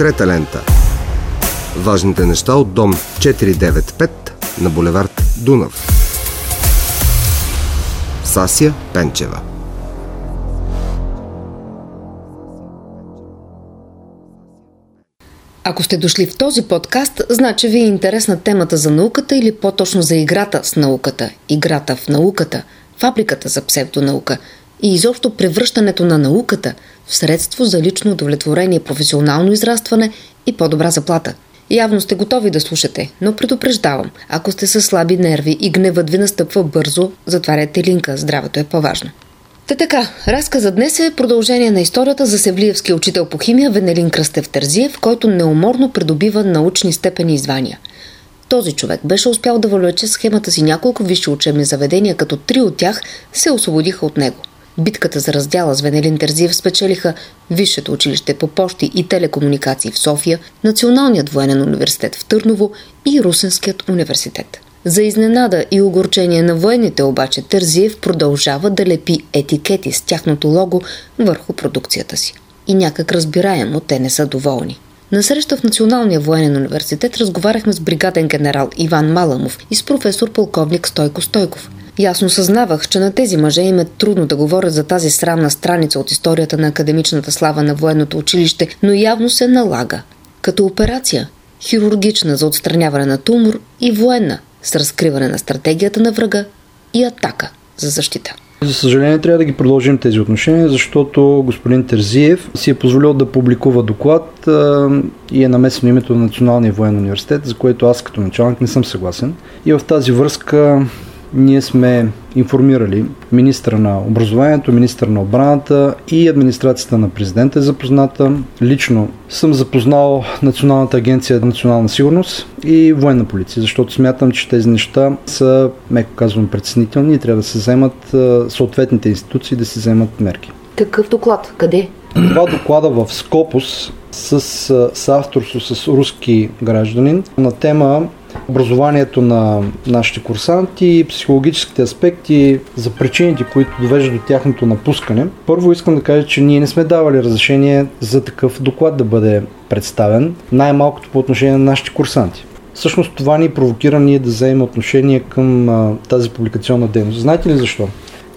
Трета лента. Важните неща от дом 495 на булевард Дунав. Сасия Пенчева. Ако сте дошли в този подкаст, значи ви е интересна темата за науката или по-точно за играта с науката, играта в науката, фабриката за псевдонаука и изобщо превръщането на науката в средство за лично удовлетворение, професионално израстване и по-добра заплата. Явно сте готови да слушате, но предупреждавам, ако сте с слаби нерви и гневът ви настъпва бързо, затваряйте линка, здравето е по-важно. Та така, разказът днес е продължение на историята за севлиевския учител по химия Венелин Кръстев Терзиев, който неуморно придобива научни степени и звания. Този човек беше успял да влече схемата си няколко висши учебни заведения, като три от тях се освободиха от него. Битката за раздяла с Венелин Терзиев спечелиха Висшето училище по почти и телекомуникации в София, Националният военен университет в Търново и Русенският университет. За изненада и огорчение на военните обаче Тързиев продължава да лепи етикети с тяхното лого върху продукцията си. И някак разбираемо те не са доволни. На среща в Националния военен университет разговаряхме с бригаден генерал Иван Маламов и с професор полковник Стойко Стойков. Ясно съзнавах, че на тези мъже им е трудно да говорят за тази срамна страница от историята на академичната слава на военното училище, но явно се налага. Като операция, хирургична за отстраняване на тумор и военна – с разкриване на стратегията на врага и атака за защита. За съжаление трябва да ги продължим тези отношения, защото господин Терзиев си е позволил да публикува доклад а, и е намесено името на Националния военен университет, за което аз като началник не съм съгласен. И в тази връзка ние сме информирали министра на образованието, министра на отбраната и администрацията на президента е запозната. Лично съм запознал Националната агенция за национална сигурност и военна полиция, защото смятам, че тези неща са, меко казвам, притеснителни и трябва да се вземат съответните институции да се вземат мерки. Какъв доклад? Къде? Това доклада в Скопус с, с авторство с руски гражданин на тема образованието на нашите курсанти, психологическите аспекти за причините, които довеждат до тяхното напускане. Първо искам да кажа, че ние не сме давали разрешение за такъв доклад да бъде представен, най-малкото по отношение на нашите курсанти. Всъщност това ни провокира ние да вземем отношение към а, тази публикационна дейност. Знаете ли защо?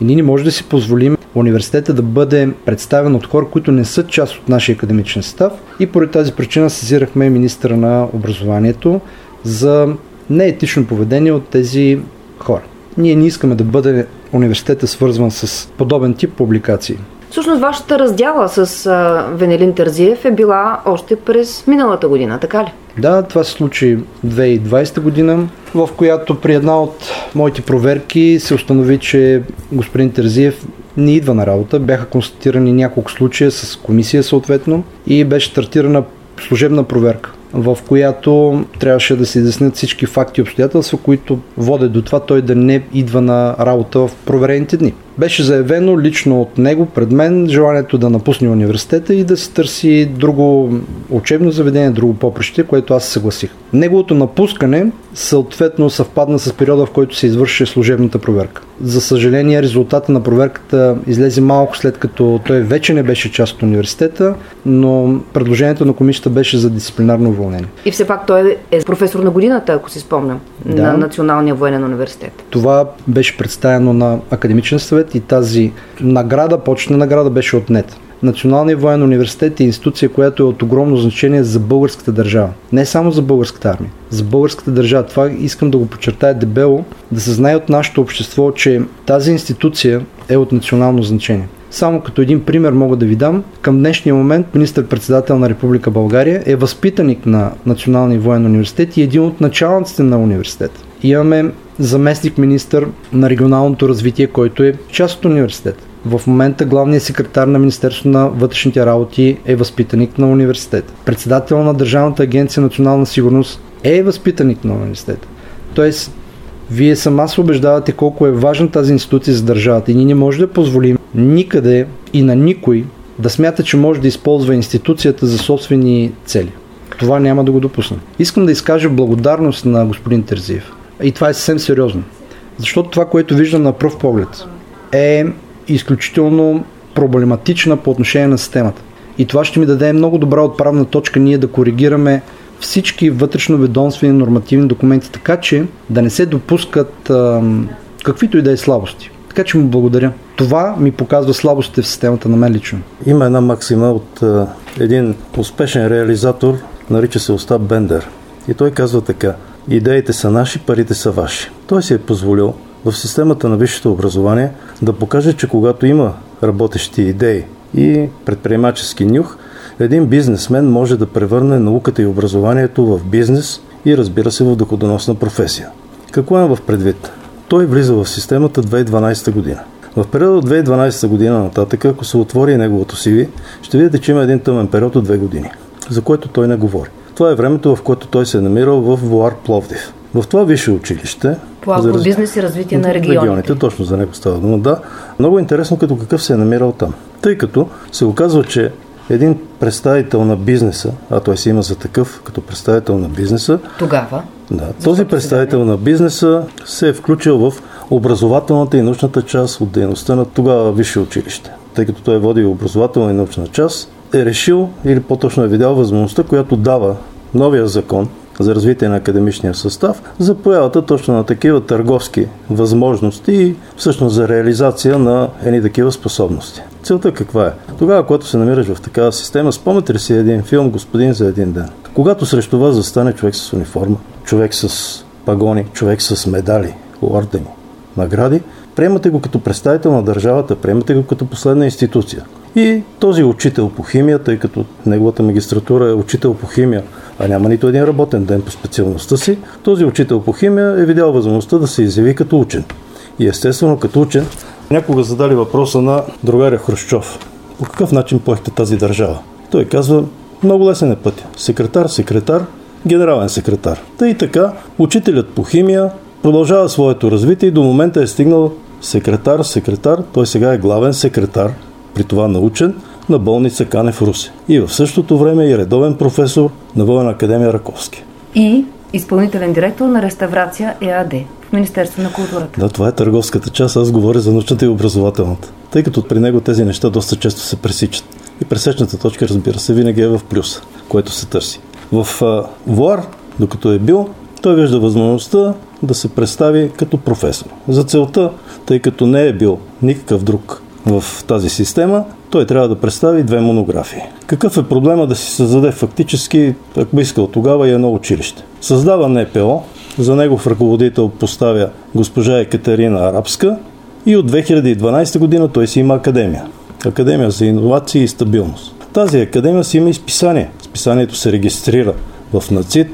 И ние не може да си позволим университета да бъде представен от хора, които не са част от нашия академичен състав и поради тази причина сезирахме министра на образованието за неетично поведение от тези хора. Ние не искаме да бъде университета свързван с подобен тип публикации. Всъщност вашата раздяла с Венелин Тързиев е била още през миналата година, така ли? Да, това се случи 2020 година, в която при една от моите проверки се установи, че господин Тързиев не идва на работа. Бяха констатирани няколко случая с комисия съответно и беше стартирана служебна проверка в която трябваше да се изяснят всички факти и обстоятелства, които водят до това той да не идва на работа в проверените дни. Беше заявено лично от него пред мен желанието да напусне университета и да се търси друго учебно заведение, друго поприще, което аз съгласих. Неговото напускане съответно съвпадна с периода, в който се извърши служебната проверка. За съжаление, резултата на проверката излезе малко след като той вече не беше част от университета, но предложението на комисията беше за дисциплинарно уволнение. И все пак той е професор на годината, ако си спомням, да. на Националния военен университет. Това беше представено на академичен съвет и тази награда, почетна награда беше отнета. Националният военен университет е институция, която е от огромно значение за българската държава. Не само за българската армия, за българската държава. Това искам да го подчертая дебело, да се знае от нашето общество, че тази институция е от национално значение. Само като един пример мога да ви дам. Към днешния момент министър-председател на Република България е възпитаник на Националния военен университет и един от началниците на университета. Имаме заместник министър на регионалното развитие, който е част от университета. В момента главният секретар на Министерството на вътрешните работи е възпитаник на университета. Председател на Държавната агенция национална сигурност е възпитаник на университета. Тоест, вие сама се убеждавате колко е важна тази институция за държавата и ние не може да позволим никъде и на никой да смята, че може да използва институцията за собствени цели. Това няма да го допусна. Искам да изкажа благодарност на господин Терзиев. И това е съвсем сериозно. Защото това, което виждам на пръв поглед, е изключително проблематична по отношение на системата. И това ще ми даде много добра отправна точка ние да коригираме всички вътрешно-ведомствени нормативни документи, така че да не се допускат а, каквито и да е слабости. Така че му благодаря. Това ми показва слабостите в системата на мен лично. Има една максима от а, един успешен реализатор, нарича се Остап Бендер. И той казва така. Идеите са наши, парите са ваши. Той си е позволил в системата на висшето образование да покаже, че когато има работещи идеи и предприемачески нюх, един бизнесмен може да превърне науката и образованието в бизнес и разбира се в доходоносна професия. Какво е в предвид? Той влиза в системата 2012 година. В периода от 2012 година нататък, ако се отвори неговото CV, ще видите, че има един тъмен период от две години, за който той не говори. Това е времето, в което той се е намирал в Вуар Пловдив. В това висше училище. По за бизнес и развитие на регионите. регионите. Точно за него става дума. Да. Много интересно като какъв се е намирал там. Тъй като се оказва, че един представител на бизнеса, а той си има за такъв като представител на бизнеса. Тогава? Да, този представител на бизнеса се е включил в образователната и научната част от дейността на тогава висше училище. Тъй като той е водил образователна и научна част, е решил или по-точно е видял възможността, която дава новия закон за развитие на академичния състав, за появата точно на такива търговски възможности и всъщност за реализация на едни такива способности. Целта каква е? Тогава, когато се намираш в такава система, спомняте ли си един филм Господин за един ден? Когато срещу вас застане човек с униформа, човек с пагони, човек с медали, ордени, награди, приемате го като представител на държавата, приемате го като последна институция. И този учител по химия, тъй като неговата магистратура е учител по химия, а няма нито един работен ден по специалността си, този учител по химия е видял възможността да се изяви като учен. И естествено, като учен, някога задали въпроса на другаря Хрущов. По какъв начин поехте тази държава? Той казва, много лесен е пътя. Секретар, секретар, генерален секретар. Та и така, учителят по химия продължава своето развитие и до момента е стигнал секретар, секретар, той сега е главен секретар, при това научен, на болница Канев Русе. И в същото време е редовен професор на Военна академия Раковски. И изпълнителен директор на реставрация ЕАД в Министерство на културата. Да, това е търговската част, аз говоря за научната и образователната. Тъй като при него тези неща доста често се пресичат. И пресечната точка, разбира се, винаги е в плюс, което се търси. В Вуар, докато е бил, той вижда възможността да се представи като професор. За целта, тъй като не е бил никакъв друг в тази система, той трябва да представи две монографии. Какъв е проблема да си създаде фактически, ако искал тогава, и едно училище? Създава НПО, за негов ръководител поставя госпожа Екатерина Арабска и от 2012 година той си има академия. Академия за иновации и стабилност. Тази академия си има и списание. Списанието се регистрира в НАЦИТ.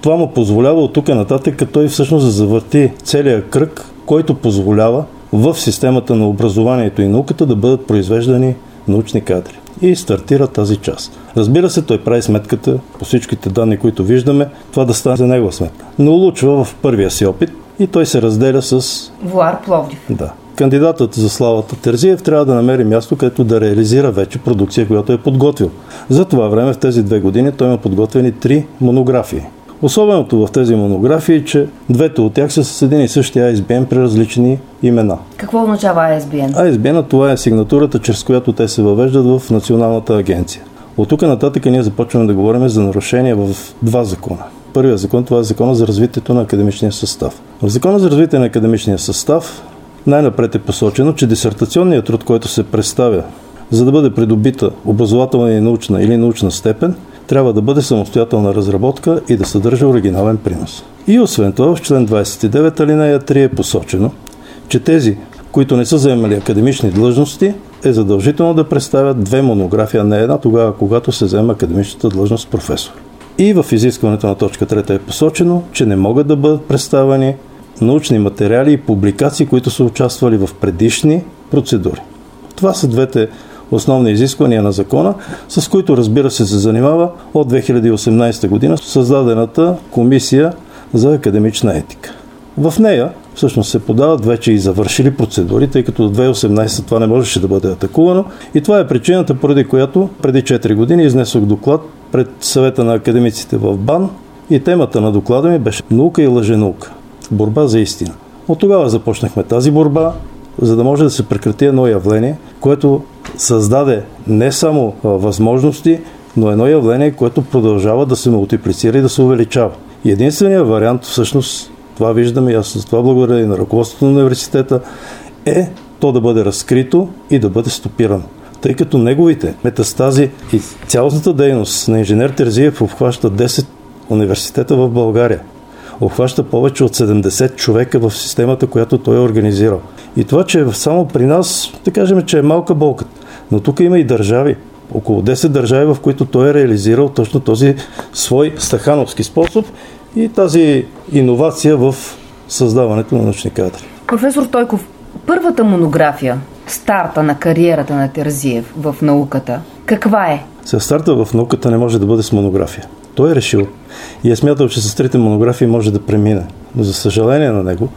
Това му позволява от тук нататък, като той всъщност завърти целият кръг, който позволява в системата на образованието и науката да бъдат произвеждани научни кадри. И стартира тази част. Разбира се, той прави сметката по всичките данни, които виждаме, това да стане за негова сметка. Но улучва в първия си опит и той се разделя с... Вуар Пловдив. Да. Кандидатът за славата Терзиев трябва да намери място, където да реализира вече продукция, която е подготвил. За това време в тези две години той има подготвени три монографии. Особеното в тези монографии е, че двете от тях са с един и същи ISBN при различни имена. Какво означава ISBN? ISBN това е сигнатурата, чрез която те се въвеждат в Националната агенция. От тук нататък ние започваме да говорим за нарушения в два закона. Първият закон това е закона за развитието на академичния състав. В закона за развитие на академичния състав най-напред е посочено, че дисертационният труд, който се представя за да бъде придобита образователна и научна или научна степен, трябва да бъде самостоятелна разработка и да съдържа оригинален принос. И освен това в член 29 алинея 3 е посочено, че тези, които не са заемали академични длъжности, е задължително да представят две монографии, а не една тогава, когато се взема академичната длъжност професор. И в изискването на точка 3 е посочено, че не могат да бъдат представени научни материали и публикации, които са участвали в предишни процедури. Това са двете основни изисквания на закона, с които разбира се се занимава от 2018 година създадената комисия за академична етика. В нея всъщност се подават вече и завършили процедури, тъй като до 2018 това не можеше да бъде атакувано и това е причината, поради която преди 4 години изнесох доклад пред съвета на академиците в БАН и темата на доклада ми беше наука и лъженаука. Борба за истина. От тогава започнахме тази борба, за да може да се прекрати едно явление, което създаде не само възможности, но едно явление, което продължава да се мултиплицира и да се увеличава. Единственият вариант, всъщност, това виждаме и аз с това благодаря и на ръководството на университета, е то да бъде разкрито и да бъде стопирано. Тъй като неговите метастази и цялостната дейност на инженер Терзиев обхваща 10 университета в България. Обхваща повече от 70 човека в системата, която той е организирал. И това, че само при нас, да кажем, че е малка болка, но тук има и държави, около 10 държави, в които той е реализирал точно този свой стахановски способ и тази иновация в създаването на научни кадри. Професор Тойков, първата монография, старта на кариерата на Терзиев в науката, каква е? Се старта в науката не може да бъде с монография. Той е решил и е смятал, че с трите монографии може да премине. Но за съжаление на него,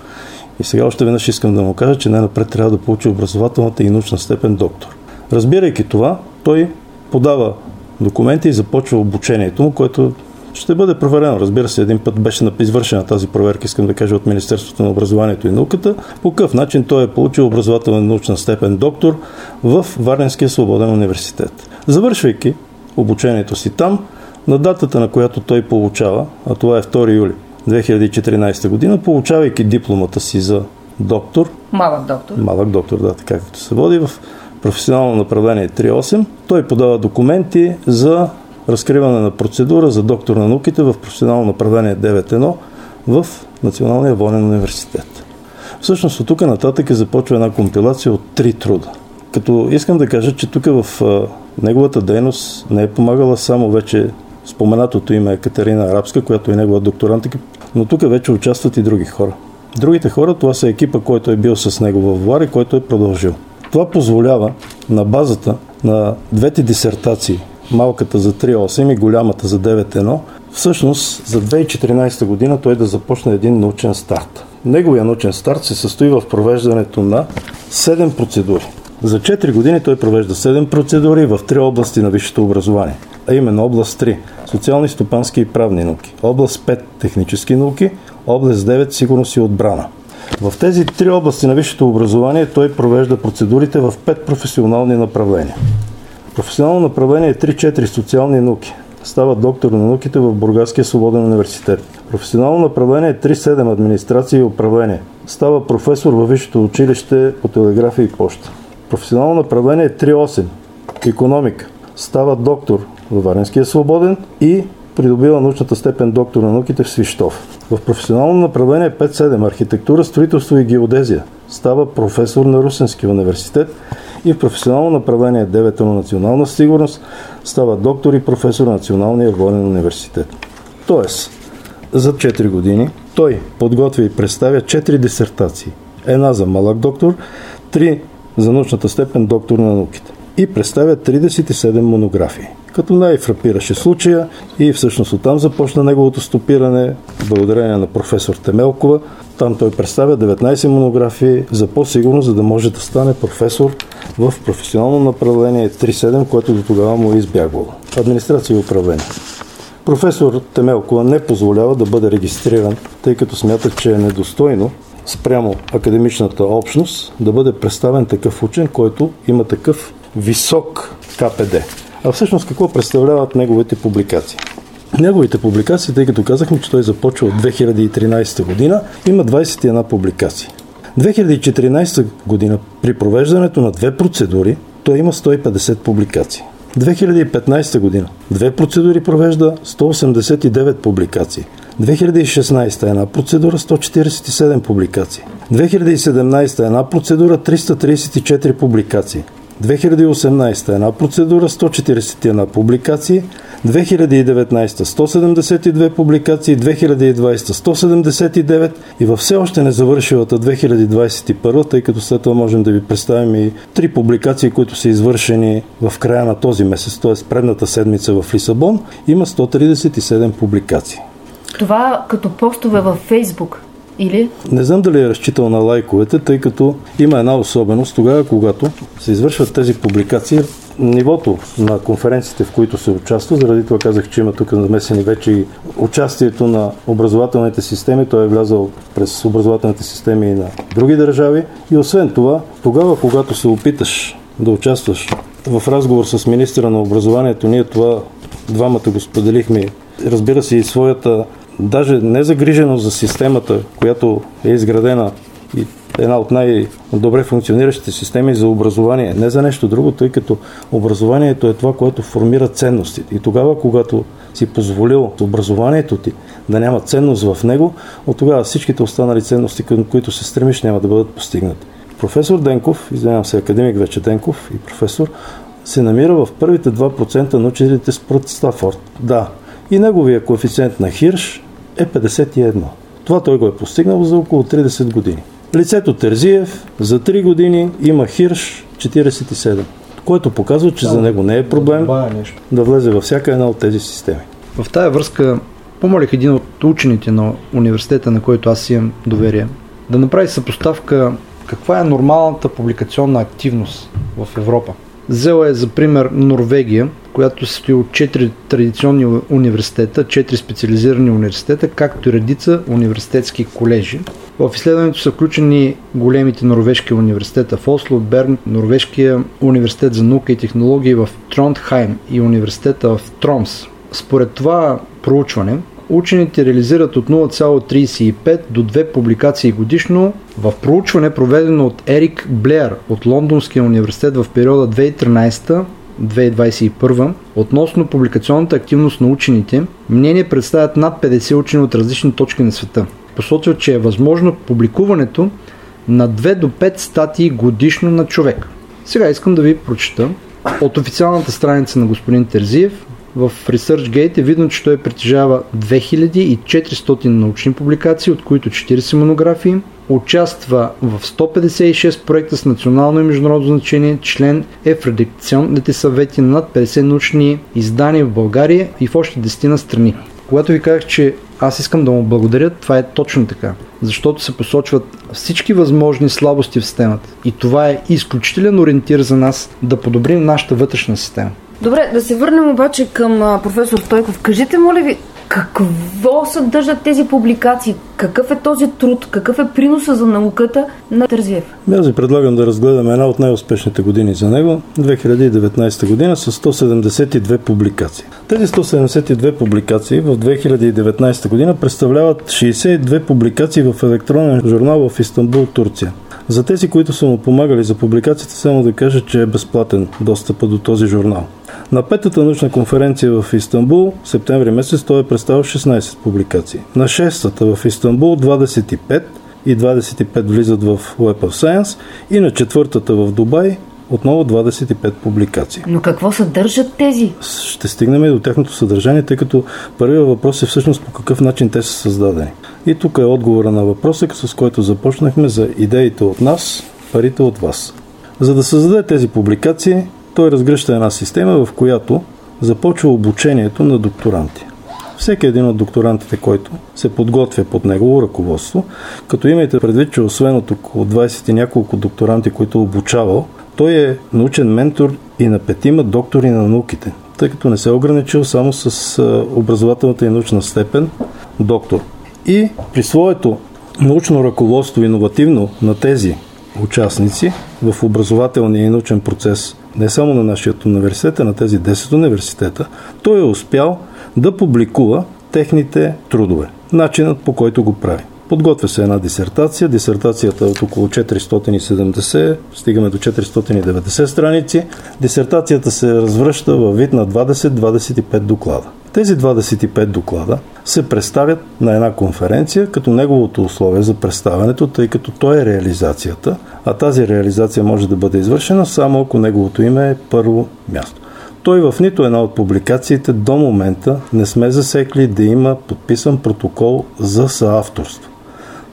и сега още веднъж искам да му кажа, че най-напред трябва да получи образователната и научна степен доктор. Разбирайки това, той подава документи и започва обучението му, което ще бъде проверено. Разбира се, един път беше извършена тази проверка, искам да кажа, от Министерството на образованието и науката. По какъв начин той е получил образователна научна степен доктор в Варненския свободен университет. Завършвайки обучението си там, на датата, на която той получава, а това е 2 юли 2014 година, получавайки дипломата си за доктор. Малък доктор. Малък доктор, да, така както се води в професионално направление 3.8, той подава документи за разкриване на процедура за доктор на науките в професионално направление 9.1 в Националния военен университет. Всъщност от тук нататък е започва една компилация от три труда. Като искам да кажа, че тук в неговата дейност не е помагала само вече споменатото име е Катерина Арабска, която е негова докторантка, но тук вече участват и други хора. Другите хора, това са екипа, който е бил с него в Влар и който е продължил. Това позволява на базата на двете дисертации, малката за 3.8 и голямата за 9.1, всъщност за 2014 година той да започне един научен старт. Неговия научен старт се състои в провеждането на 7 процедури. За 4 години той провежда 7 процедури в 3 области на висшето образование, а именно област 3 – социални, стопански и правни науки, област 5 – технически науки, област 9 – сигурност и отбрана. В тези три области на висшето образование той провежда процедурите в 5 професионални направления. Професионално направление е 3-4 социални науки. Става доктор на науките в Бургаския свободен университет. Професионално направление е 3-7 администрация и управление. Става професор във висшето училище по телеграфия и почта. Професионално направление е 3-8 економика. Става доктор във Варенския свободен и придобива научната степен доктор на науките в Свищов. В професионално направление 5-7 архитектура, строителство и геодезия става професор на Русенския университет и в професионално направление 9 на национална сигурност става доктор и професор на Националния военен университет. Тоест, за 4 години той подготвя и представя 4 дисертации. Една за малък доктор, 3 за научната степен доктор на науките и представя 37 монографии като най-фрапираше случая и всъщност оттам започна неговото стопиране благодарение на професор Темелкова. Там той представя 19 монографии за по-сигурно, за да може да стане професор в професионално направление 3.7, което до тогава му е избягвало. Администрация и управление. Професор Темелкова не позволява да бъде регистриран, тъй като смята, че е недостойно спрямо академичната общност да бъде представен такъв учен, който има такъв висок КПД. А всъщност какво представляват неговите публикации? Неговите публикации, тъй като казахме, че той започва от 2013 година, има 21 публикации. 2014 година при провеждането на две процедури той има 150 публикации. 2015 година две процедури провежда 189 публикации. 2016 една процедура 147 публикации. 2017 една процедура 334 публикации. 2018 една процедура, 141 публикации, 2019 172 публикации, 2020 179 и във все още не завършилата 2021, тъй като след това можем да ви представим и три публикации, които са извършени в края на този месец, т.е. предната седмица в Лисабон, има 137 публикации. Това като постове във Фейсбук или? Не знам дали е разчитал на лайковете, тъй като има една особеност тогава, когато се извършват тези публикации, нивото на конференциите, в които се участва, заради това казах, че има тук намесени вече и участието на образователните системи. Той е влязал през образователните системи и на други държави. И освен това, тогава, когато се опиташ да участваш в разговор с министра на образованието, ние това двамата го споделихме. Разбира се и своята даже не загриженост за системата, която е изградена и една от най-добре функциониращите системи за образование. Не за нещо друго, тъй като образованието е това, което формира ценностите. И тогава, когато си позволил образованието ти да няма ценност в него, от тогава всичките останали ценности, към които се стремиш, няма да бъдат постигнати. Професор Денков, извинявам се, академик вече Денков и професор, се намира в първите 2% на учителите според Стафорд. Да, и неговия коефициент на Хирш е 51. Това той го е постигнал за около 30 години. Лицето Терзиев за 3 години има Хирш 47, което показва, че за него не е проблем да влезе във всяка една от тези системи. В тая връзка помолих един от учените на университета, на който аз имам доверие, да направи съпоставка каква е нормалната публикационна активност в Европа. Взела е за пример Норвегия, която се стои от 4 традиционни университета, 4 специализирани университета, както и редица университетски колежи. В изследването са включени големите норвежки университета в Осло, Берн, Норвежкия университет за наука и технологии в Трондхайм и университета в Тромс. Според това проучване, учените реализират от 0,35 до 2 публикации годишно в проучване, проведено от Ерик Блеер от Лондонския университет в периода 2013 2021 относно публикационната активност на учените, мнение представят над 50 учени от различни точки на света. Посочва, че е възможно публикуването на 2 до 5 статии годишно на човек. Сега искам да ви прочета от официалната страница на господин Терзиев в ResearchGate е видно, че той притежава 2400 научни публикации, от които 40 монографии, участва в 156 проекта с национално и международно значение, член е в редакционните съвети на над 50 научни издания в България и в още 10 на страни. Когато ви казах, че аз искам да му благодаря, това е точно така. Защото се посочват всички възможни слабости в системата. И това е изключителен ориентир за нас да подобрим нашата вътрешна система. Добре, да се върнем обаче към професор Стойков. Кажете, моля ви, какво съдържат тези публикации? Какъв е този труд? Какъв е приноса за науката на Тързиев? Аз ви предлагам да разгледаме една от най-успешните години за него, 2019 година, с 172 публикации. Тези 172 публикации в 2019 година представляват 62 публикации в електронен журнал в Истанбул, Турция. За тези, които са му помагали за публикацията, само да кажа, че е безплатен достъпа до този журнал. На петата научна конференция в Истанбул, септември месец, той е представил 16 публикации. На шестата в Истанбул 25 и 25 влизат в Web of Science и на четвъртата в Дубай отново 25 публикации. Но какво съдържат тези? Ще стигнем и до тяхното съдържание, тъй като първият въпрос е всъщност по какъв начин те са създадени. И тук е отговора на въпроса, с който започнахме за идеите от нас, парите от вас. За да създаде тези публикации, той разгръща една система, в която започва обучението на докторанти. Всеки един от докторантите, който се подготвя под негово ръководство, като имайте предвид, че освен от около 20 и няколко докторанти, които обучавал, той е научен ментор и на петима доктори на науките, тъй като не се е ограничил само с образователната и научна степен доктор. И при своето научно ръководство, иновативно на тези участници в образователния и научен процес не само на нашия университет, а на тези 10 университета, той е успял да публикува техните трудове. Начинът по който го прави. Подготвя се една дисертация. Дисертацията е от около 470, стигаме до 490 страници. Дисертацията се развръща във вид на 20-25 доклада. Тези 25 доклада се представят на една конференция като неговото условие за представянето, тъй като той е реализацията, а тази реализация може да бъде извършена само ако неговото име е първо място. Той в нито една от публикациите до момента не сме засекли да има подписан протокол за съавторство.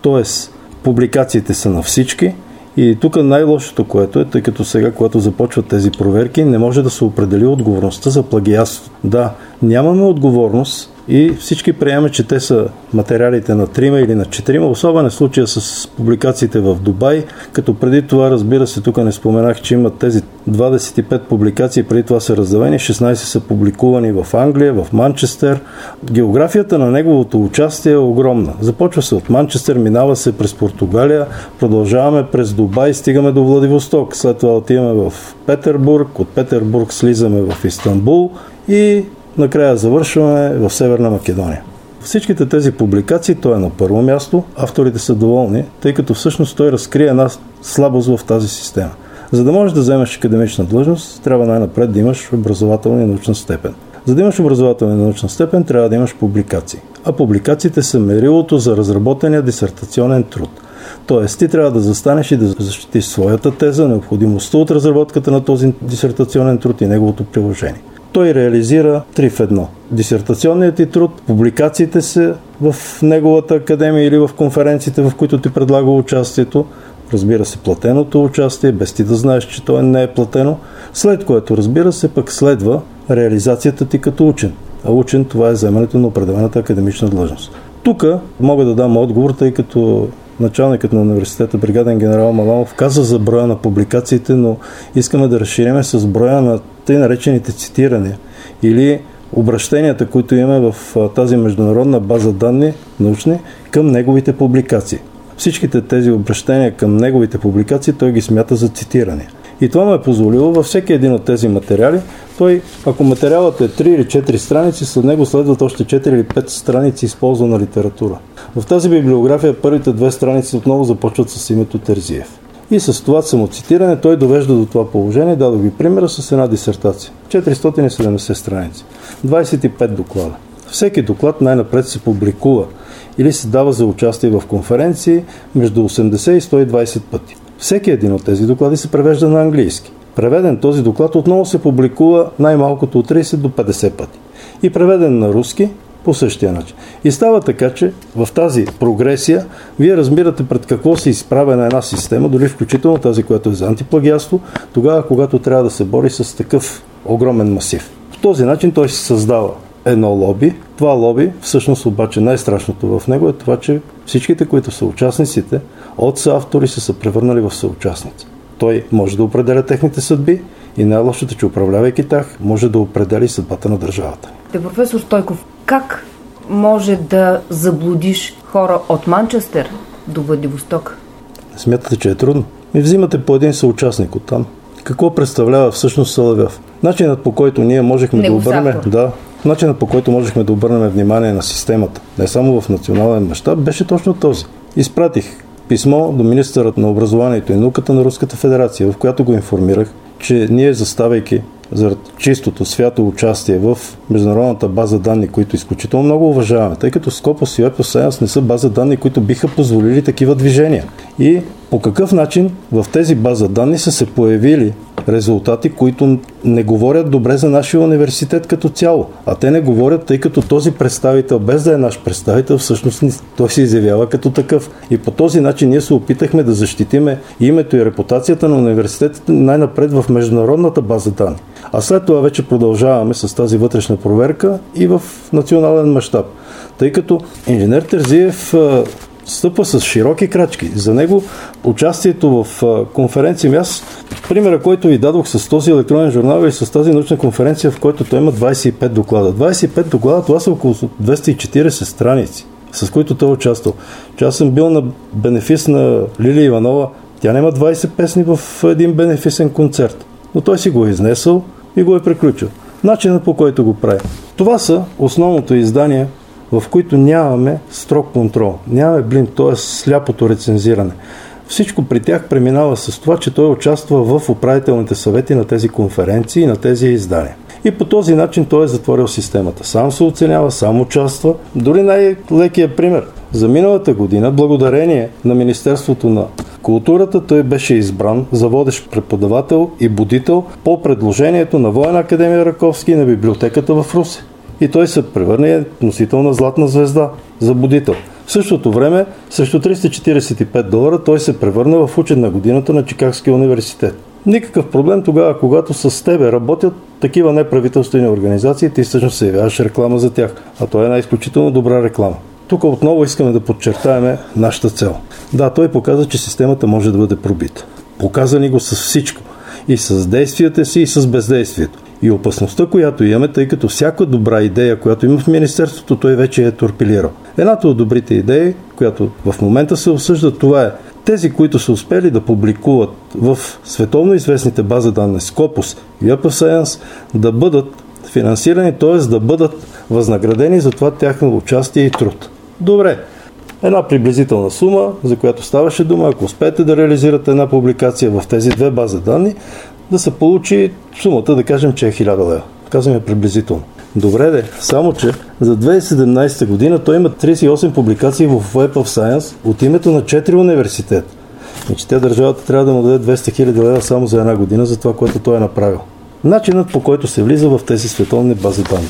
Тоест, публикациите са на всички и тук най-лошото, което е, тъй като сега, когато започват тези проверки, не може да се определи отговорността за плагиатство. Да, нямаме отговорност и всички приемаме, че те са материалите на трима или на четирима. Особен е случая с публикациите в Дубай, като преди това, разбира се, тук не споменах, че имат тези 25 публикации, преди това са разделени, 16 са публикувани в Англия, в Манчестър. Географията на неговото участие е огромна. Започва се от Манчестър, минава се през Португалия, продължаваме през Дубай, стигаме до Владивосток. След това отиваме в Петербург, от Петербург слизаме в Истанбул и накрая завършваме в Северна Македония. Всичките тези публикации той е на първо място, авторите са доволни, тъй като всъщност той разкрие една слабост в тази система. За да можеш да вземеш академична длъжност, трябва най-напред да имаш образователна и научна степен. За да имаш образователна и научна степен, трябва да имаш публикации. А публикациите са мерилото за разработения дисертационен труд. Тоест, ти трябва да застанеш и да защитиш своята теза, необходимостта от разработката на този дисертационен труд и неговото приложение той реализира три в едно. Дисертационният ти труд, публикациите се в неговата академия или в конференциите, в които ти предлага участието, разбира се, платеното участие, без ти да знаеш, че то не е платено, след което, разбира се, пък следва реализацията ти като учен. А учен това е вземането на определената академична длъжност. Тук мога да дам отговор, тъй като началникът на университета, бригаден генерал Маланов, каза за броя на публикациите, но искаме да разшириме с броя на тъй наречените цитирания или обращенията, които имаме в тази международна база данни, научни, към неговите публикации. Всичките тези обращения към неговите публикации той ги смята за цитиране. И това му е позволило във всеки един от тези материали, той, ако материалът е 3 или 4 страници, след него следват още 4 или 5 страници използвана литература. В тази библиография първите две страници отново започват с името Терзиев. И с това самоцитиране той довежда до това положение. Дадох ви примера с една дисертация. 470 страници. 25 доклада. Всеки доклад най-напред се публикува или се дава за участие в конференции между 80 и 120 пъти. Всеки един от тези доклади се превежда на английски. Преведен този доклад отново се публикува най-малкото от 30 до 50 пъти. И преведен на руски по същия начин. И става така, че в тази прогресия вие разбирате пред какво се изправя на една система, дори включително тази, която е за антиплагиатство, тогава, когато трябва да се бори с такъв огромен масив. По този начин той се създава едно лоби. Това лоби, всъщност обаче най-страшното в него е това, че всичките, които са участниците, от съавтори са се превърнали в съучастници. Той може да определя техните съдби и най-лошото, че управлявайки тях, може да определи съдбата на държавата. Те, професор Стойков, как може да заблудиш хора от Манчестър до Владивосток? Смятате, че е трудно? Ми взимате по един съучастник от там. Какво представлява всъщност Салавяв? Начинът по който ние можехме да обърнем, да, начинът по който можехме да обърнем внимание на системата, не само в национален мащаб, беше точно този. Изпратих писмо до министърът на образованието и науката на Руската федерация, в която го информирах, че ние заставайки заради чистото свято участие в международната база данни, които изключително много уважаваме, тъй като Scopus и of Science не са база данни, които биха позволили такива движения. И по какъв начин в тези база данни са се появили резултати, които не говорят добре за нашия университет като цяло. А те не говорят, тъй като този представител, без да е наш представител, всъщност той се изявява като такъв. И по този начин ние се опитахме да защитиме името и репутацията на университетите най-напред в международната база данни. А след това вече продължаваме с тази вътрешна проверка и в национален мащаб. Тъй като инженер Терзиев стъпва с широки крачки. За него участието в конференция, аз примера, който ви дадох с този електронен журнал и с тази научна конференция, в който той има 25 доклада. 25 доклада, това са около 240 страници, с които той е участвал. Че аз съм бил на бенефис на Лилия Иванова, тя няма 20 песни в един бенефисен концерт, но той си го е изнесъл и го е приключил. Начинът по който го прави. Това са основното издание в които нямаме строг контрол. Нямаме блин, т.е. сляпото рецензиране. Всичко при тях преминава с това, че той участва в управителните съвети на тези конференции и на тези издания. И по този начин той е затворил системата. Сам се оценява, сам участва. Дори най-лекия пример. За миналата година, благодарение на Министерството на културата, той беше избран за водещ преподавател и будител по предложението на Военна академия Раковски и на библиотеката в Руси и той се превърне носител на златна звезда за будител. В същото време, срещу 345 долара, той се превърна в учен на годината на Чикагския университет. Никакъв проблем тогава, когато с тебе работят такива неправителствени организации, ти всъщност се явяваш реклама за тях. А то е една изключително добра реклама. Тук отново искаме да подчертаем нашата цел. Да, той показа, че системата може да бъде пробита. Показа ни го с всичко. И с действията си, и с бездействието. И опасността, която имаме, тъй като всяка добра идея, която има в Министерството, той вече е торпилирал. Едната от добрите идеи, която в момента се обсъжда, това е тези, които са успели да публикуват в световно известните бази данни Scopus и Up Science, да бъдат финансирани, т.е. да бъдат възнаградени за това тяхно участие и труд. Добре, една приблизителна сума, за която ставаше дума, ако успеете да реализирате една публикация в тези две бази данни, да се получи сумата, да кажем, че е 1000 лева. Казваме приблизително. Добре де, само че за 2017 година той има 38 публикации в Web of Science от името на 4 университета. И че тя държавата трябва да му даде 200 000 лева само за една година за това, което той е направил. Начинът по който се влиза в тези световни бази данни.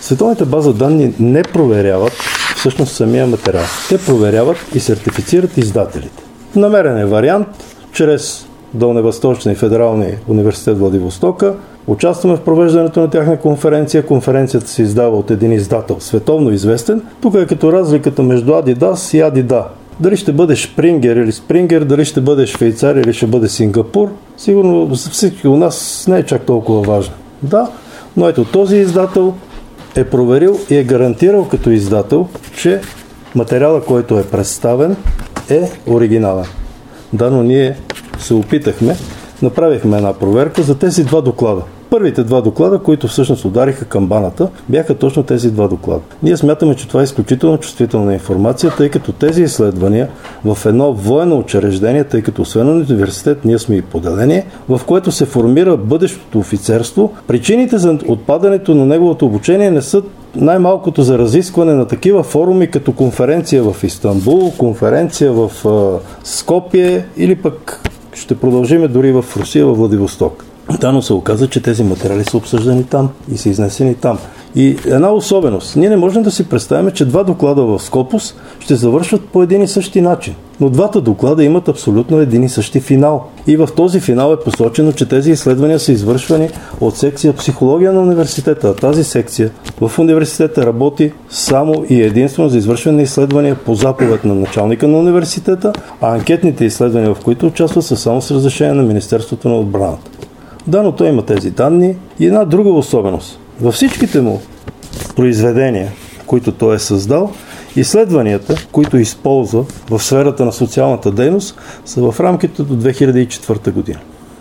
Световните бази данни не проверяват всъщност самия материал. Те проверяват и сертифицират издателите. Намерен е вариант чрез Долневосточния и Федералния университет Владивостока. Участваме в провеждането на тяхна конференция. Конференцията се издава от един издател, световно известен. Тук е като разликата между Adidas и Adidas. Дали ще бъде Шпрингер или Спрингер, дали ще бъде Швейцария или ще бъде Сингапур, сигурно за всички у нас не е чак толкова важно. Да, но ето този издател е проверил и е гарантирал като издател, че материала, който е представен, е оригинален. Да, но ние се опитахме, направихме една проверка за тези два доклада. Първите два доклада, които всъщност удариха камбаната, бяха точно тези два доклада. Ние смятаме, че това е изключително чувствителна информация, тъй като тези изследвания в едно военно учреждение, тъй като освен университет, ние сме и поделение, в което се формира бъдещото офицерство, причините за отпадането на неговото обучение не са най-малкото за разискване на такива форуми, като конференция в Истанбул, конференция в Скопие или пък ще продължиме дори в Русия, в Владивосток. Да, се оказа, че тези материали са обсъждани там и са изнесени там. И една особеност. Ние не можем да си представим, че два доклада в Скопус ще завършват по един и същи начин. Но двата доклада имат абсолютно един и същи финал. И в този финал е посочено, че тези изследвания са извършвани от секция психология на университета. Тази секция в университета работи само и единствено за извършване на изследвания по заповед на началника на университета, а анкетните изследвания, в които участват, са само с разрешение на Министерството на отбраната. Да, но той има тези данни и една друга особеност. Във всичките му произведения, които той е създал, изследванията, които използва в сферата на социалната дейност, са в рамките до 2004 година.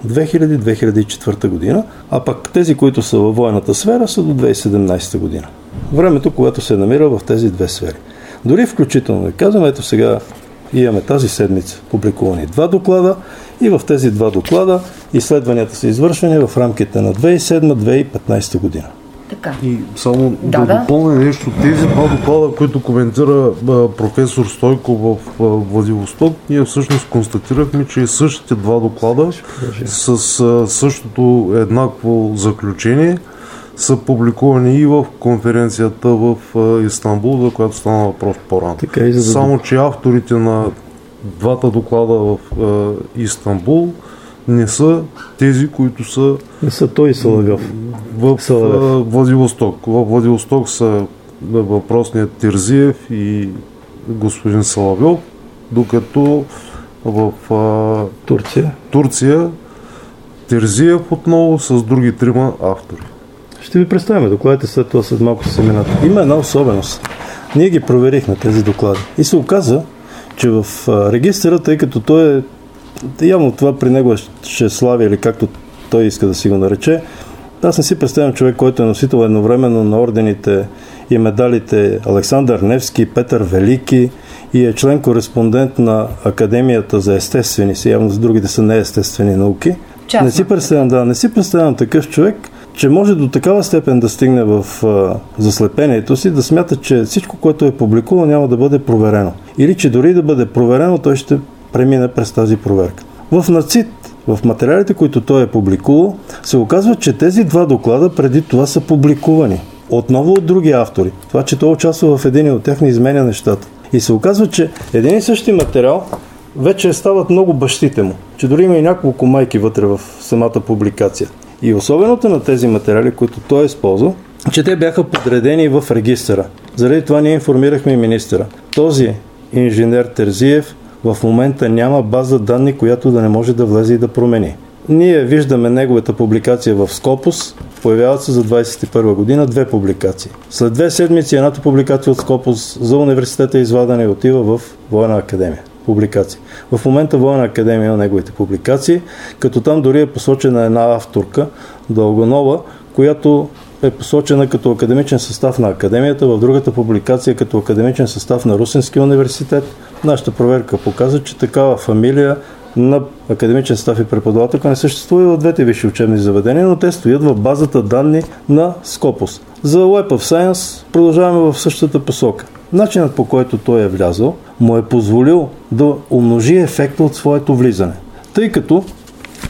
2000-2004 година, а пък тези, които са във военната сфера, са до 2017 година. Времето, когато се намира в тези две сфери. Дори включително, казвам, ето сега имаме тази седмица публикувани два доклада и в тези два доклада изследванията са извършени в рамките на 2007-2015 година. Така. И само Да, да, да. допълня нещо. Тези два доклада, които коментира а, професор Стойко в а, Владивосток, ние всъщност констатирахме, че и същите два доклада с а, същото еднакво заключение са публикувани и в конференцията в а, Истанбул, за която стана въпрос по-рано. Така и за Само, че авторите на двата доклада в а, Истанбул не са тези, които са Не са той Салагав. в Салавев. а, Владивосток. В Владивосток са въпросният Тирзиев и господин Салавьов, докато в а, Турция. Турция Терзиев отново с други трима автори. Ще ви представим докладите след това след малко се минат. Има една особеност. Ние ги проверихме тези доклади и се оказа, че в регистъра, тъй като той е явно това при него е Шеславия или както той иска да си го нарече, аз не си представям човек, който е носител едновременно на ордените и медалите Александър Невски, Петър Велики и е член-кореспондент на Академията за естествени, си явно за другите са неестествени науки. Частна. Не си представям, да, не си представям такъв човек, че може до такава степен да стигне в а, заслепението си, да смята, че всичко, което е публикувано, няма да бъде проверено. Или че дори да бъде проверено, той ще премине през тази проверка. В НАЦИТ, в материалите, които той е публикувал, се оказва, че тези два доклада преди това са публикувани. Отново от други автори. Това, че той участва в един от тях, не изменя нещата. И се оказва, че един и същи материал вече стават много бащите му, че дори има и няколко майки вътре в самата публикация. И особеното на тези материали, които той е използвал, че те бяха подредени в регистъра. Заради това ние информирахме и министъра. Този инженер Терзиев в момента няма база данни, която да не може да влезе и да промени. Ние виждаме неговата публикация в Скопус, появяват се за 21 година две публикации. След две седмици едната публикация от Скопус за университета извадане и отива в Военна академия. Публикации. В момента Военна академия има неговите публикации, като там дори е посочена една авторка, Дългонова, която е посочена като академичен състав на академията, в другата публикация като академичен състав на Русинския университет. Нашата проверка показва, че такава фамилия на академичен състав и преподавателка не съществува и в двете висши учебни заведения, но те стоят в базата данни на Scopus. За Web of Science продължаваме в същата посока. Начинът по който той е влязъл му е позволил да умножи ефекта от своето влизане. Тъй като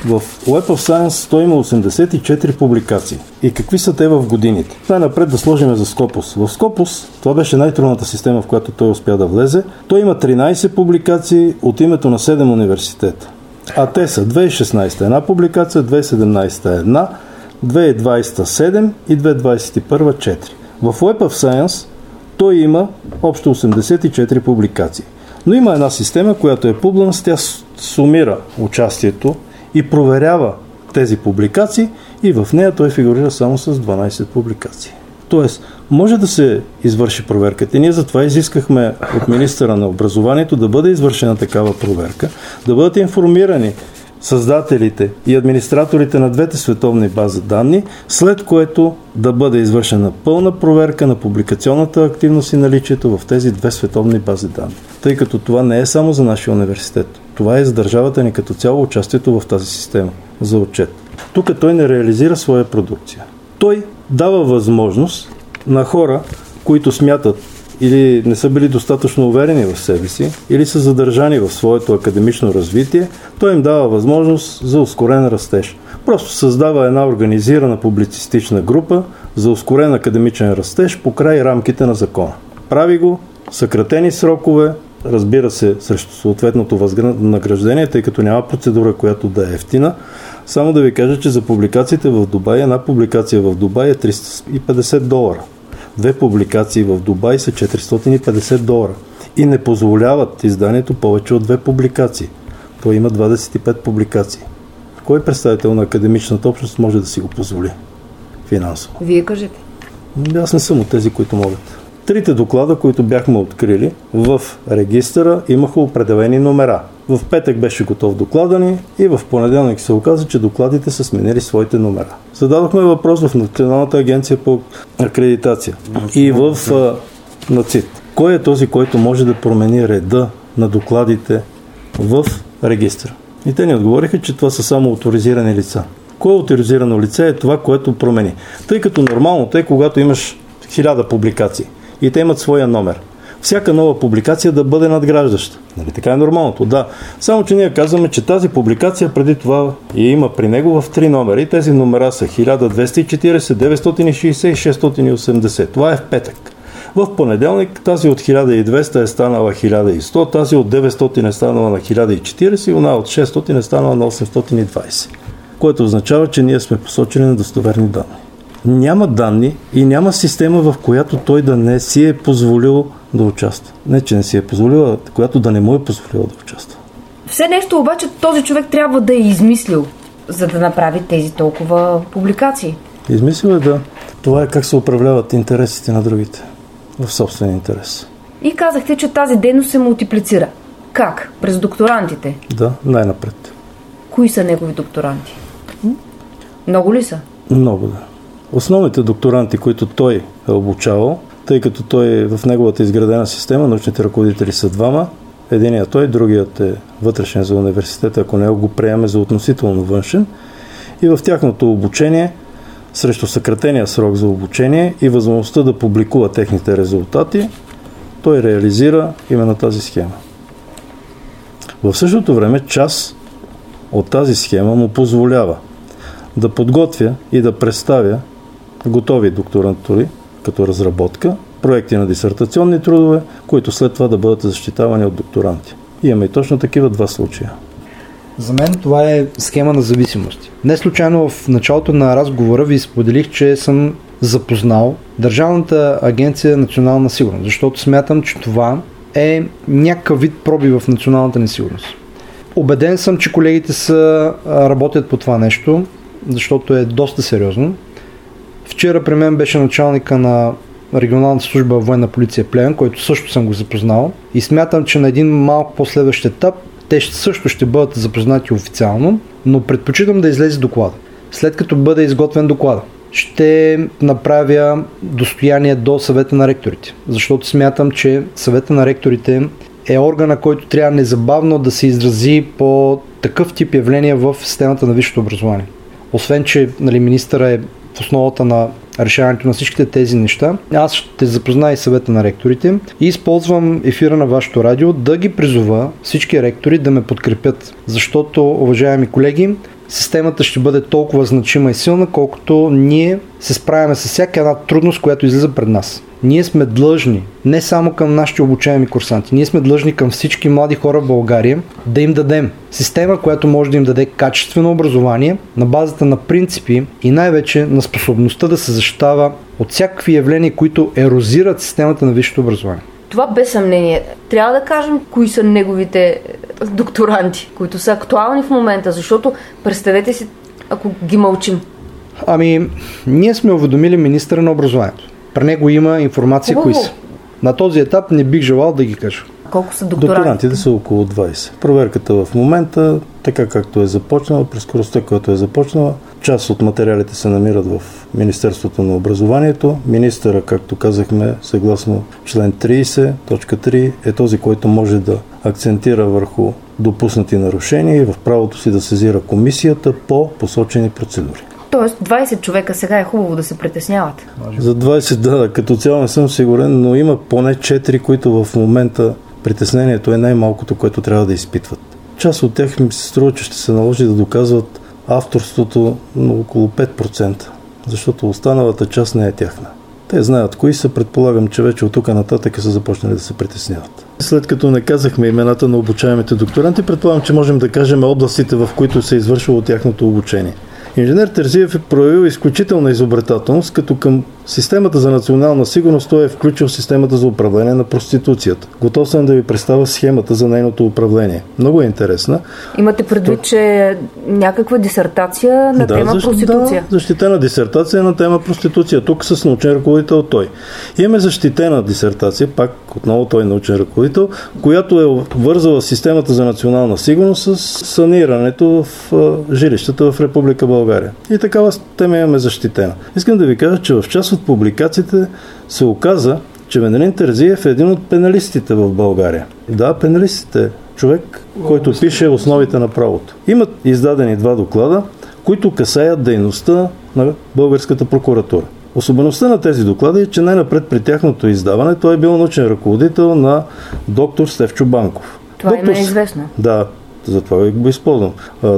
в Web of Science той има 84 публикации. И какви са те в годините? Най-напред да сложим за Scopus. В Scopus, това беше най-трудната система, в която той успя да влезе, той има 13 публикации от името на 7 университета. А те са 2016 една публикация, 2017 една, 2020 7 и 2021 4. В Web of Science той има общо 84 публикации. Но има една система, която е Publins, тя сумира участието и проверява тези публикации и в нея той фигурира само с 12 публикации. Тоест, може да се извърши проверката. И ние затова изискахме от министъра на образованието да бъде извършена такава проверка, да бъдат информирани създателите и администраторите на двете световни бази данни, след което да бъде извършена пълна проверка на публикационната активност и наличието в тези две световни бази данни. Тъй като това не е само за нашия университет. Това е за държавата ни като цяло участието в тази система за отчет. Тук той не реализира своя продукция. Той дава възможност на хора, които смятат или не са били достатъчно уверени в себе си, или са задържани в своето академично развитие, той им дава възможност за ускорен растеж. Просто създава една организирана публицистична група за ускорен академичен растеж по край рамките на закона. Прави го, съкратени срокове, разбира се, срещу съответното възнаграждение, тъй като няма процедура, която да е ефтина. Само да ви кажа, че за публикациите в Дубай, една публикация в Дубай е 350 долара. Две публикации в Дубай са 450 долара и не позволяват изданието повече от две публикации. Той има 25 публикации. Кой представител на академичната общност може да си го позволи финансово? Вие кажете. Аз не съм от тези, които могат. Трите доклада, които бяхме открили в регистъра, имаха определени номера. В петък беше готов доклада ни и в понеделник се оказа, че докладите са сменили своите номера. Зададохме въпрос в Националната агенция по акредитация и в НАЦИТ. Кой е този, който може да промени реда на докладите в регистъра? И те ни отговориха, че това са само авторизирани лица. Кое авторизирано лице е това, което промени? Тъй като нормално, тъй когато имаш хиляда публикации и те имат своя номер всяка нова публикация да бъде надграждаща. Нали, така е нормалното, да. Само, че ние казваме, че тази публикация преди това я има при него в три номера и тези номера са 1240, 960 и 680. Това е в петък. В понеделник тази от 1200 е станала 1100, тази от 900 е станала на 1040 и она от 600 е станала на 820. Което означава, че ние сме посочили на достоверни данни. Няма данни и няма система, в която той да не си е позволил да участва. Не, че не си е позволила, която да не му е позволила да участва. Все нещо обаче този човек трябва да е измислил, за да направи тези толкова публикации. Измислил е да. Това е как се управляват интересите на другите в собствен интерес. И казахте, че тази дейност се мултиплицира. Как? През докторантите? Да, най-напред. Кои са негови докторанти? Много ли са? Много, да. Основните докторанти, които той е обучавал, тъй като той е в неговата изградена система, научните ръководители са двама, единият той, другият е вътрешен за университета, ако не го приеме за относително външен. И в тяхното обучение, срещу съкратения срок за обучение и възможността да публикува техните резултати, той реализира именно тази схема. В същото време част от тази схема му позволява да подготвя и да представя готови докторантури, като разработка, проекти на дисертационни трудове, които след това да бъдат защитавани от докторанти. Имаме и точно такива два случая. За мен това е схема на зависимости. Не случайно в началото на разговора ви споделих, че съм запознал Държавната агенция национална сигурност, защото смятам, че това е някакъв вид проби в националната несигурност. Обеден съм, че колегите са, работят по това нещо, защото е доста сериозно. Вчера при мен беше началника на регионалната служба военна полиция Плевен, който също съм го запознал и смятам, че на един малко последващ етап те също ще бъдат запознати официално, но предпочитам да излезе доклада. След като бъде изготвен доклада, ще направя достояние до съвета на ректорите, защото смятам, че съвета на ректорите е органа, който трябва незабавно да се изрази по такъв тип явления в системата на висшето образование. Освен, че нали, министъра е в основата на решаването на всичките тези неща. Аз ще запозная и съвета на ректорите и използвам ефира на вашето радио да ги призова всички ректори да ме подкрепят, защото, уважаеми колеги, системата ще бъде толкова значима и силна, колкото ние се справяме с всяка една трудност, която излиза пред нас. Ние сме длъжни, не само към нашите обучаеми курсанти, ние сме длъжни към всички млади хора в България да им дадем система, която може да им даде качествено образование на базата на принципи и най-вече на способността да се защитава от всякакви явления, които ерозират системата на висшето образование. Това без съмнение. Трябва да кажем кои са неговите докторанти, които са актуални в момента, защото представете си, ако ги мълчим. Ами, ние сме уведомили министра на образованието. При него има информация Хубаво. кои са. На този етап не бих желал да ги кажа. Колко са докторанти? Докторантите са около 20. Проверката в момента, така както е започнала, през скоростта, която е започнала, част от материалите се намират в Министерството на образованието. Министъра, както казахме, съгласно член 30, точка 3, е този, който може да акцентира върху допуснати нарушения и в правото си да сезира комисията по посочени процедури. Тоест 20 човека сега е хубаво да се притесняват. За 20, да, като цяло не съм сигурен, но има поне 4, които в момента притеснението е най-малкото, което трябва да изпитват. Част от тях ми се струва, че ще се наложи да доказват авторството на около 5%, защото останалата част не е тяхна. Те знаят кои са, предполагам, че вече от тук нататък са започнали да се притесняват. След като не казахме имената на обучаемите докторанти, предполагам, че можем да кажем областите, в които се е тяхното обучение. Инженер Терзиев е проявил изключителна изобретателност, като към системата за национална сигурност той е включил системата за управление на проституцията. Готов съм да ви представя схемата за нейното управление. Много е интересна. Имате предвид, че някаква дисертация на тема защ- проституция. Да, защитена дисертация на тема проституция. Тук с научен ръководител той. Имаме защитена дисертация, пак отново той е научен ръководител, която е вързала системата за национална сигурност с санирането в жилищата в Република България. И такава тема имаме защитена. Искам да ви кажа, че в част от публикациите се оказа, че Венелин Терзиев е един от пеналистите в България. Да, пеналистите. Човек, който пише основите на правото. Имат издадени два доклада, които касаят дейността на българската прокуратура. Особеността на тези доклади е, че най-напред при тяхното издаване той е бил научен ръководител на доктор Стевчо Банков. Това име е известно. Да, затова го използвам.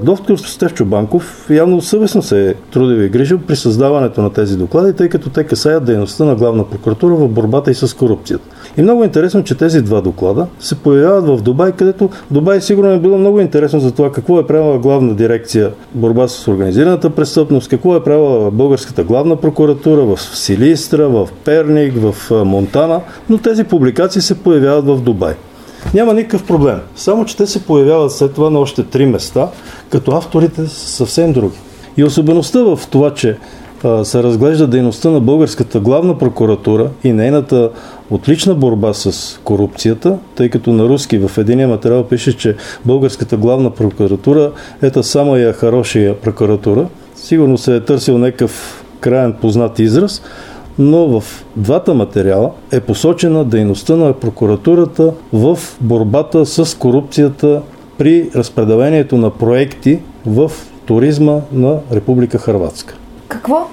Доктор Стевчо Банков явно съвестно се е трудил и грижил при създаването на тези доклади, тъй като те касаят дейността на главна прокуратура в борбата и с корупцията. И много интересно, че тези два доклада се появяват в Дубай, където Дубай сигурно е било много интересно за това какво е правила главна дирекция борба с организираната престъпност, какво е правила българската главна прокуратура в Силистра, в Перник, в Монтана, но тези публикации се появяват в Дубай. Няма никакъв проблем. Само, че те се появяват след това на още три места, като авторите са съвсем други. И особеността в това, че се разглежда дейността на българската главна прокуратура и нейната отлична борба с корупцията, тъй като на руски в единия материал пише, че българската главна прокуратура ета самая хорошия прокуратура. Сигурно се е търсил някакъв краен познат израз, но в двата материала е посочена дейността на прокуратурата в борбата с корупцията при разпределението на проекти в туризма на Република Хрватска. Какво?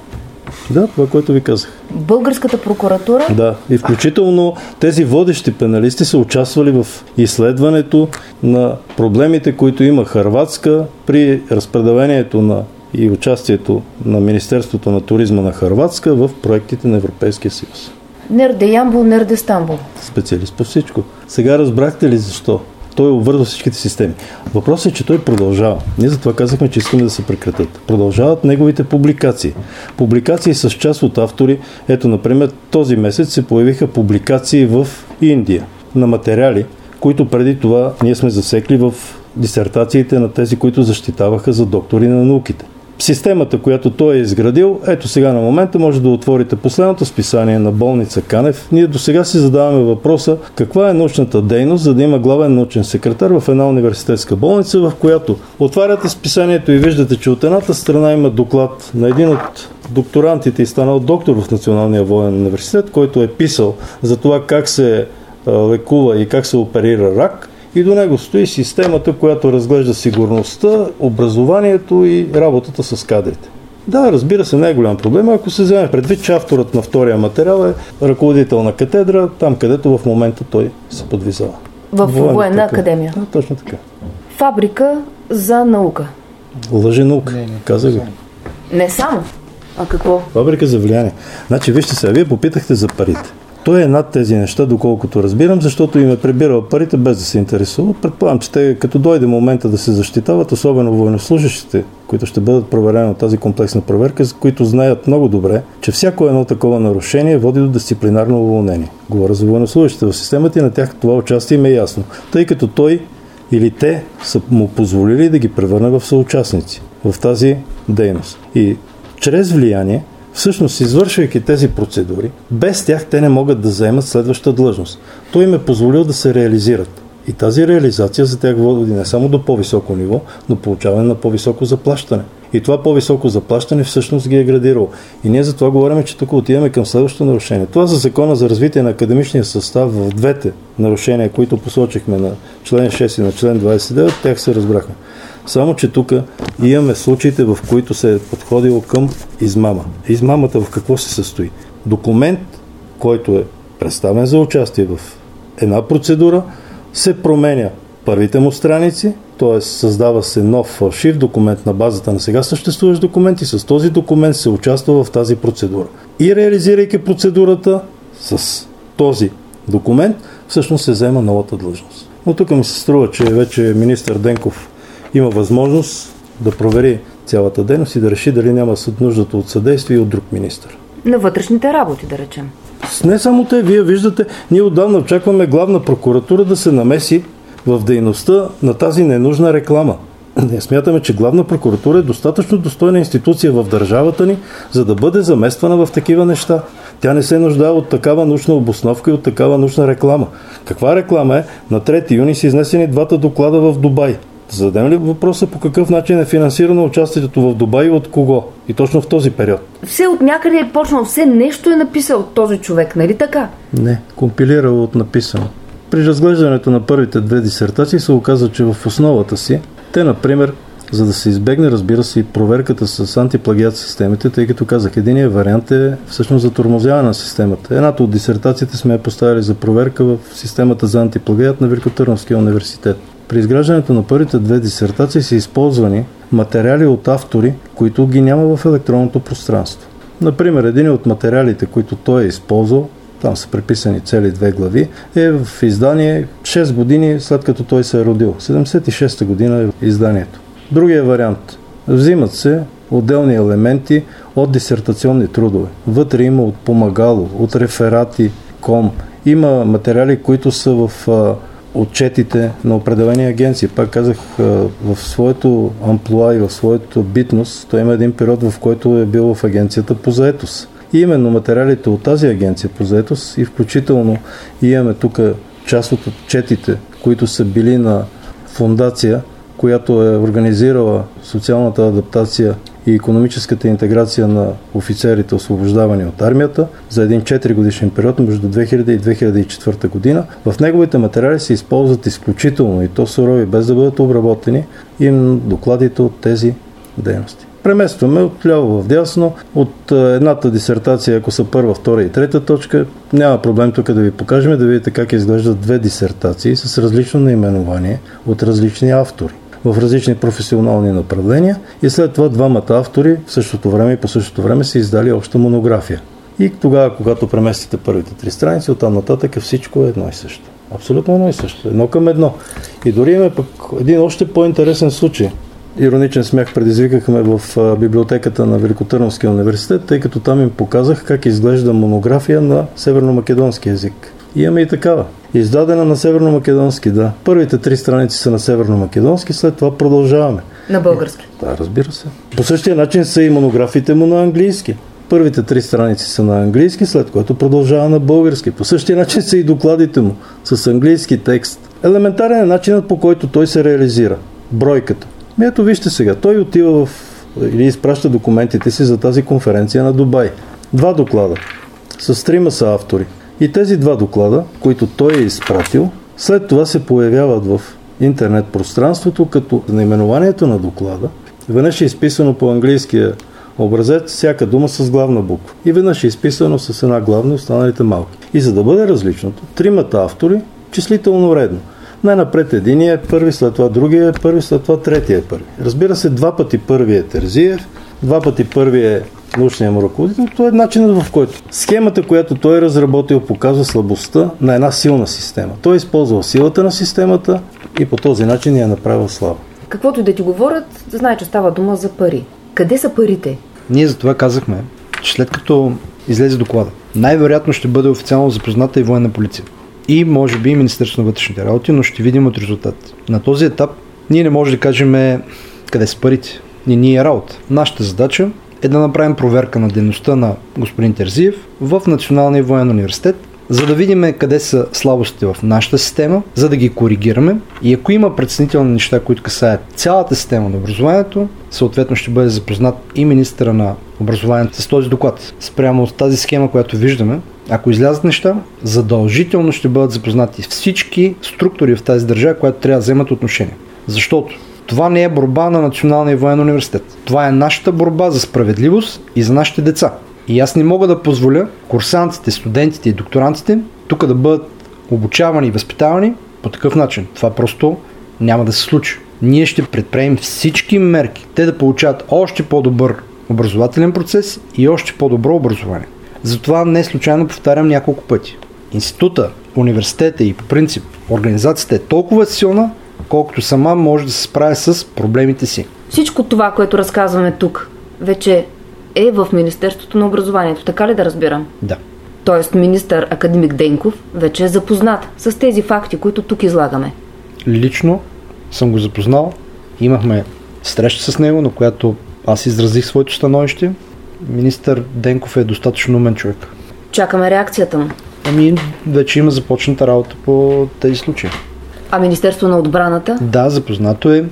Да, това, което ви казах. Българската прокуратура? Да, и включително тези водещи пеналисти са участвали в изследването на проблемите, които има Хрватска при разпределението на и участието на Министерството на туризма на Хрватска в проектите на Европейския съюз. Нерде Ямбул, нерде Стамбул. Специалист по всичко. Сега разбрахте ли защо? Той обвързва всичките системи. Въпросът е, че той продължава. Ние затова казахме, че искаме да се прекратят. Продължават неговите публикации. Публикации с част от автори. Ето, например, този месец се появиха публикации в Индия на материали, които преди това ние сме засекли в дисертациите на тези, които защитаваха за доктори на науките системата, която той е изградил, ето сега на момента може да отворите последното списание на болница Канев. Ние до сега си задаваме въпроса каква е научната дейност, за да има главен научен секретар в една университетска болница, в която отваряте списанието и виждате, че от едната страна има доклад на един от докторантите и станал доктор в Националния военен университет, който е писал за това как се лекува и как се оперира рак – и до него стои системата, която разглежда сигурността, образованието и работата с кадрите. Да, разбира се, не е голям проблем, ако се вземе предвид, че авторът на втория материал е ръководител на катедра, там където в момента той се подвизава. В военна, военна академия. Да, точно така. Фабрика за наука. Лъжи наука, не, не, каза го. Не само. А какво? Фабрика за влияние. Значи, вижте сега, вие попитахте за парите. Той е над тези неща, доколкото разбирам, защото им е прибирал парите без да се интересува. Предполагам, че те като дойде момента да се защитават, особено военнослужащите, които ще бъдат проверени от тази комплексна проверка, за които знаят много добре, че всяко едно такова нарушение води до дисциплинарно уволнение. Говоря за военнослужащите в системата и на тях това участие им е ясно, тъй като той или те са му позволили да ги превърне в съучастници в тази дейност. И чрез влияние Всъщност, извършвайки тези процедури, без тях те не могат да заемат следваща длъжност. Той им е позволил да се реализират. И тази реализация за тях води не само до по-високо ниво, но получаване на по-високо заплащане. И това по-високо заплащане всъщност ги е градирало. И ние за това говорим, че тук отиваме към следващото нарушение. Това за закона за развитие на академичния състав в двете нарушения, които посочихме на член 6 и на член 29, тях се разбрахме. Само, че тук имаме случаите, в които се е подходило към измама. Измамата в какво се състои? Документ, който е представен за участие в една процедура, се променя първите му страници, т.е. създава се нов фалшив документ на базата на сега съществуващ документ и с този документ се участва в тази процедура. И реализирайки процедурата с този документ, всъщност се взема новата длъжност. Но тук ми се струва, че вече министър Денков има възможност да провери цялата дейност и да реши дали няма нуждата от съдействие от друг министр. На вътрешните работи, да речем. Не само те, вие виждате, ние отдавна очакваме главна прокуратура да се намеси в дейността на тази ненужна реклама. Ние смятаме, че главна прокуратура е достатъчно достойна институция в държавата ни, за да бъде замествана в такива неща. Тя не се нуждае от такава научна обосновка и от такава научна реклама. Каква реклама е? На 3 юни са изнесени двата доклада в Дубай. Зададем ли въпроса по какъв начин е финансирано участието в Дубай и от кого? И точно в този период. Все от някъде е почнал, все нещо е написал този човек, нали така? Не, компилирал от написано. При разглеждането на първите две дисертации се оказа, че в основата си те, например, за да се избегне, разбира се, и проверката с антиплагиат системите, тъй като казах, единият вариант е всъщност за тормозяване на системата. Едната от дисертациите сме я поставили за проверка в системата за антиплагиат на Великотърновския университет. При изграждането на първите две дисертации са използвани материали от автори, които ги няма в електронното пространство. Например, един от материалите, които той е използвал, там са преписани цели две глави, е в издание 6 години след като той се е родил. 76-та година е изданието. Другия вариант. Взимат се отделни елементи от дисертационни трудове. Вътре има от помагало, от реферати, ком. Има материали, които са в отчетите на определени агенции. Пак казах, в своето амплуа и в своето битност, той има един период, в който е бил в агенцията по заетост. И именно материалите от тази агенция по заетост и включително имаме тук част от отчетите, които са били на фундация, която е организирала социалната адаптация и економическата интеграция на офицерите, освобождавани от армията за един 4 годишен период между 2000 и 2004 година. В неговите материали се използват изключително и то сурови, без да бъдат обработени и докладите от тези дейности. Преместваме от ляво в дясно, от едната дисертация, ако са първа, втора и трета точка, няма проблем тук да ви покажем, да видите как изглеждат две дисертации с различно наименование от различни автори в различни професионални направления и след това двамата автори в същото време и по същото време са издали обща монография. И тогава, когато преместите първите три страници, оттам нататък всичко е едно и също. Абсолютно едно и също. Едно към едно. И дори има пък един още по-интересен случай. Ироничен смях предизвикахме в библиотеката на Великотърновския университет, тъй като там им показах как изглежда монография на северно-македонски язик. И имаме и такава. Издадена на северно-македонски, да. Първите три страници са на северно-македонски, след това продължаваме. На български. Да, разбира се. По същия начин са и монографите му на английски. Първите три страници са на английски, след което продължава на български. По същия начин са и докладите му с английски текст. Елементарен е начинът по който той се реализира. Бройката. Ми ето вижте сега, той отива в или изпраща документите си за тази конференция на Дубай. Два доклада. С трима са автори. И тези два доклада, които той е изпратил, след това се появяват в интернет пространството, като наименованието на доклада веднъж е изписано по английския образец, всяка дума с главна буква. И веднъж е изписано с една главна, останалите малки. И за да бъде различното, тримата автори числително редно. Най-напред единия е първи, след това другия е първи, след това третия е първи. Разбира се, два пъти първи е Терзиев, два пъти първи е научния му ръководител, това е начинът в който. Схемата, която той е разработил, показва слабостта на една силна система. Той е използвал силата на системата и по този начин я е направил слаба. Каквото и да ти говорят, знае, че става дума за пари. Къде са парите? Ние за това казахме, че след като излезе доклада, най-вероятно ще бъде официално запозната и военна полиция. И може би и Министерство на вътрешните работи, но ще видим от резултат. На този етап ние не можем да кажем къде са парите. Не ни е работа. Нашата задача е да направим проверка на дейността на господин Терзиев в Националния военен университет, за да видим къде са слабостите в нашата система, за да ги коригираме и ако има предснителни неща, които касаят цялата система на образованието, съответно ще бъде запознат и министра на образованието с този доклад. Спрямо от тази схема, която виждаме, ако излязат неща, задължително ще бъдат запознати всички структури в тази държава, която трябва да вземат отношение. Защото това не е борба на Националния военен университет. Това е нашата борба за справедливост и за нашите деца. И аз не мога да позволя курсантите, студентите и докторантите тук да бъдат обучавани и възпитавани по такъв начин. Това просто няма да се случи. Ние ще предприемем всички мерки те да получават още по-добър образователен процес и още по-добро образование. Затова не случайно повтарям няколко пъти. Института, университета и по принцип организацията е толкова силна, колкото сама може да се справя с проблемите си. Всичко това, което разказваме тук, вече е в Министерството на образованието. Така ли да разбирам? Да. Тоест министър академик Денков вече е запознат с тези факти, които тук излагаме. Лично съм го запознал. Имахме среща с него, на която аз изразих своето становище. Министър Денков е достатъчно умен човек. Чакаме реакцията му. Ами, вече има започната работа по тези случаи. А Министерство на отбраната? Да, запознато е.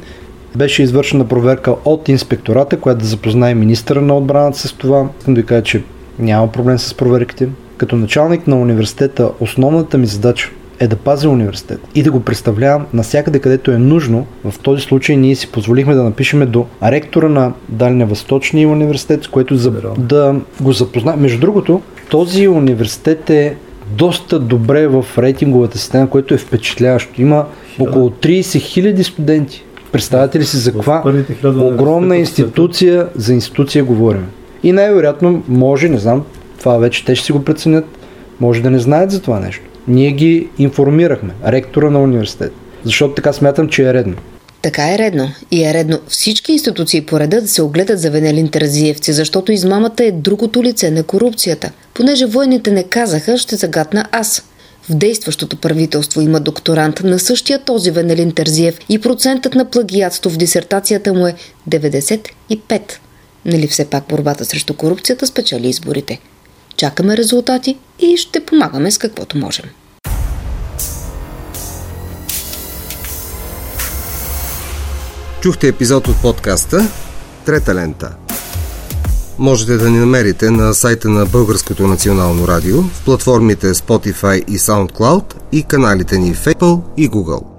Беше извършена проверка от инспектората, която да запознае министъра на отбраната с това. Искам да ви кажа, че няма проблем с проверките. Като началник на университета, основната ми задача е да пазя университет и да го представлявам навсякъде, където е нужно. В този случай ние си позволихме да напишеме до ректора на Дальневъсточния университет, с което за, да го запознаем. Между другото, този университет е доста добре в рейтинговата система, което е впечатляващо. Има около 30 000 студенти. Представете ли си за каква огромна институция, за институция говорим. И най-вероятно може, не знам, това вече те ще си го преценят, може да не знаят за това нещо. Ние ги информирахме, ректора на университет, защото така смятам, че е редно. Така е редно. И е редно всички институции по реда да се огледат за Венелин Теразиевци, защото измамата е другото лице на корупцията. Понеже военните не казаха, ще загадна аз. В действащото правителство има докторант на същия този Венелин Терзиев и процентът на плагиатство в дисертацията му е 95. Нали все пак борбата срещу корупцията спечели изборите? Чакаме резултати и ще помагаме с каквото можем. Чухте епизод от подкаста Трета лента. Можете да ни намерите на сайта на Българското национално радио, в платформите Spotify и SoundCloud и каналите ни в Apple и Google.